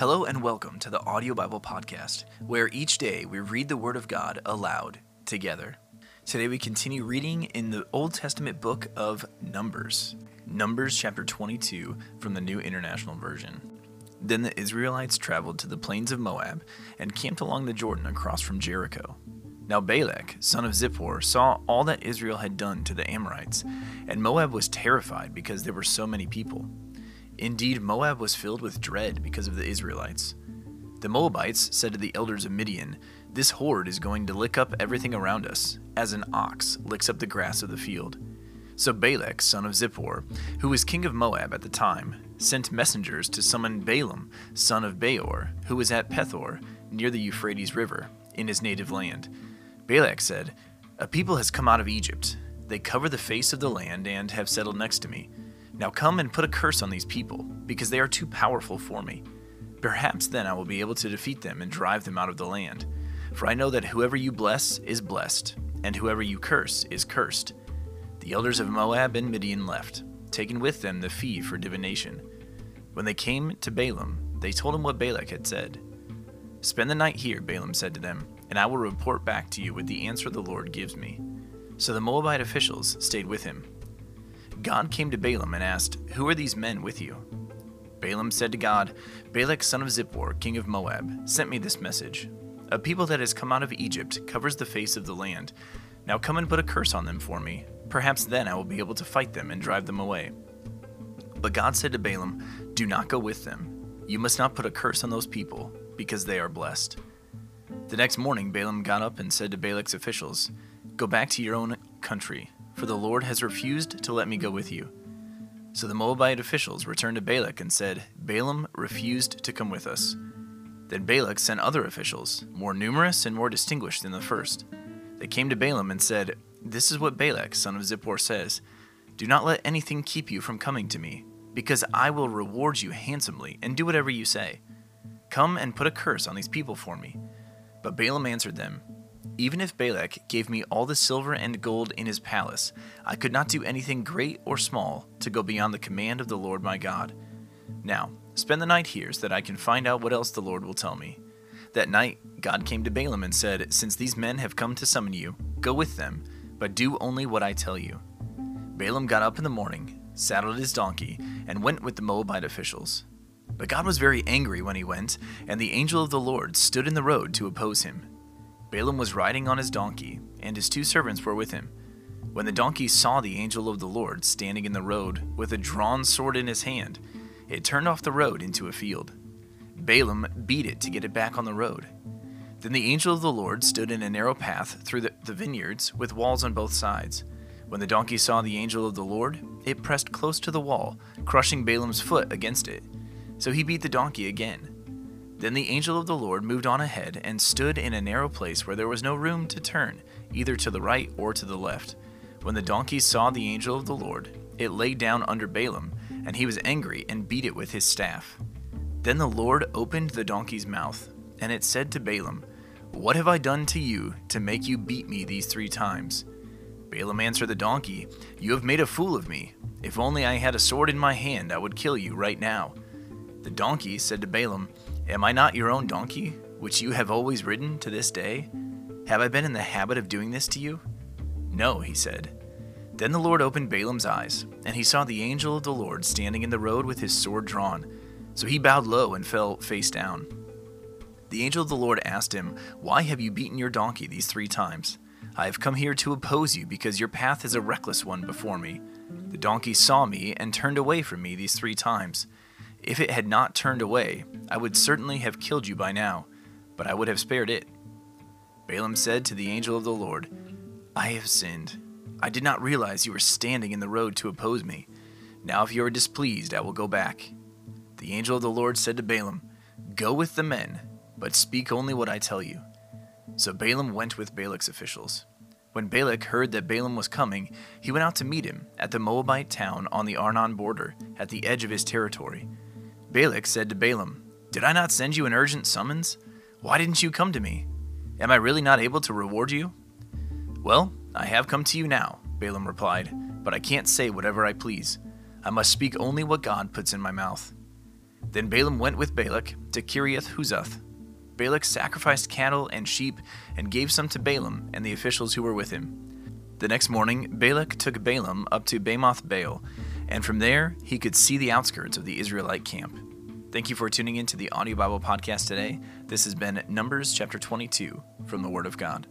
Hello and welcome to the Audio Bible Podcast, where each day we read the Word of God aloud together. Today we continue reading in the Old Testament book of Numbers, Numbers chapter 22 from the New International Version. Then the Israelites traveled to the plains of Moab and camped along the Jordan across from Jericho. Now Balak, son of Zippor, saw all that Israel had done to the Amorites, and Moab was terrified because there were so many people. Indeed, Moab was filled with dread because of the Israelites. The Moabites said to the elders of Midian, This horde is going to lick up everything around us, as an ox licks up the grass of the field. So Balak, son of Zippor, who was king of Moab at the time, sent messengers to summon Balaam, son of Beor, who was at Pethor, near the Euphrates River, in his native land. Balak said, A people has come out of Egypt. They cover the face of the land and have settled next to me. Now come and put a curse on these people, because they are too powerful for me. Perhaps then I will be able to defeat them and drive them out of the land. For I know that whoever you bless is blessed, and whoever you curse is cursed. The elders of Moab and Midian left, taking with them the fee for divination. When they came to Balaam, they told him what Balak had said. Spend the night here, Balaam said to them, and I will report back to you with the answer the Lord gives me. So the Moabite officials stayed with him. God came to Balaam and asked, Who are these men with you? Balaam said to God, Balak son of Zippor, king of Moab, sent me this message. A people that has come out of Egypt covers the face of the land. Now come and put a curse on them for me. Perhaps then I will be able to fight them and drive them away. But God said to Balaam, Do not go with them. You must not put a curse on those people, because they are blessed. The next morning, Balaam got up and said to Balak's officials, Go back to your own country, for the Lord has refused to let me go with you. So the Moabite officials returned to Balak and said, Balaam refused to come with us. Then Balak sent other officials, more numerous and more distinguished than the first. They came to Balaam and said, This is what Balak, son of Zippor, says Do not let anything keep you from coming to me, because I will reward you handsomely and do whatever you say. Come and put a curse on these people for me. But Balaam answered them, Even if Balak gave me all the silver and gold in his palace, I could not do anything great or small to go beyond the command of the Lord my God. Now, spend the night here so that I can find out what else the Lord will tell me. That night, God came to Balaam and said, Since these men have come to summon you, go with them, but do only what I tell you. Balaam got up in the morning, saddled his donkey, and went with the Moabite officials. But God was very angry when he went, and the angel of the Lord stood in the road to oppose him. Balaam was riding on his donkey, and his two servants were with him. When the donkey saw the angel of the Lord standing in the road with a drawn sword in his hand, it turned off the road into a field. Balaam beat it to get it back on the road. Then the angel of the Lord stood in a narrow path through the, the, vineyards with walls on both sides. When the donkey saw the angel of the Lord, it pressed close to the wall, crushing Balaam's foot against it. So he beat the donkey again. Then the angel of the Lord moved on ahead and stood in a narrow place where there was no room to turn, either to the right or to the left. When the donkey saw the angel of the Lord, it lay down under Balaam, and he was angry and beat it with his staff. Then the Lord opened the donkey's mouth, and it said to Balaam, What have I done to you to make you beat me these three times? Balaam answered the donkey, You have made a fool of me. If only I had a sword in my hand, I would kill you right now. The donkey said to Balaam, Am I not your own donkey, which you have always ridden to this day? Have I been in the habit of doing this to you? No, he said. Then the Lord opened Balaam's eyes, and he saw the angel of the Lord standing in the road with his sword drawn. So he bowed low and fell face down. The angel of the Lord asked him, Why have you beaten your donkey these three times? I have come here to oppose you because your path is a reckless one before me. The donkey saw me and turned away from me these three times. If it had not turned away, I would certainly have killed you by now, but I would have spared it. Balaam said to the angel of the Lord, I have sinned. I did not realize you were standing in the road to oppose me. Now, if you are displeased, I will go back. The angel of the Lord said to Balaam, Go with the men, but speak only what I tell you. So Balaam went with Balak's officials. When Balak heard that Balaam was coming, he went out to meet him at the Moabite town on the Arnon border, at the edge of his territory. Balak said to Balaam, Did I not send you an urgent summons? Why didn't you come to me? Am I really not able to reward you? Well, I have come to you now, Balaam replied, but I can't say whatever I please. I must speak only what God puts in my mouth. Then Balaam went with Balak to Kiriath Huzoth. Balak sacrificed cattle and sheep and gave some to Balaam and the officials who were with him. The next morning, Balak took Balaam up to Bamoth Baal, and from there he could see the outskirts of the Israelite camp. Thank you for tuning in to the Audio Bible Podcast today. This has been Numbers chapter 22 from the Word of God.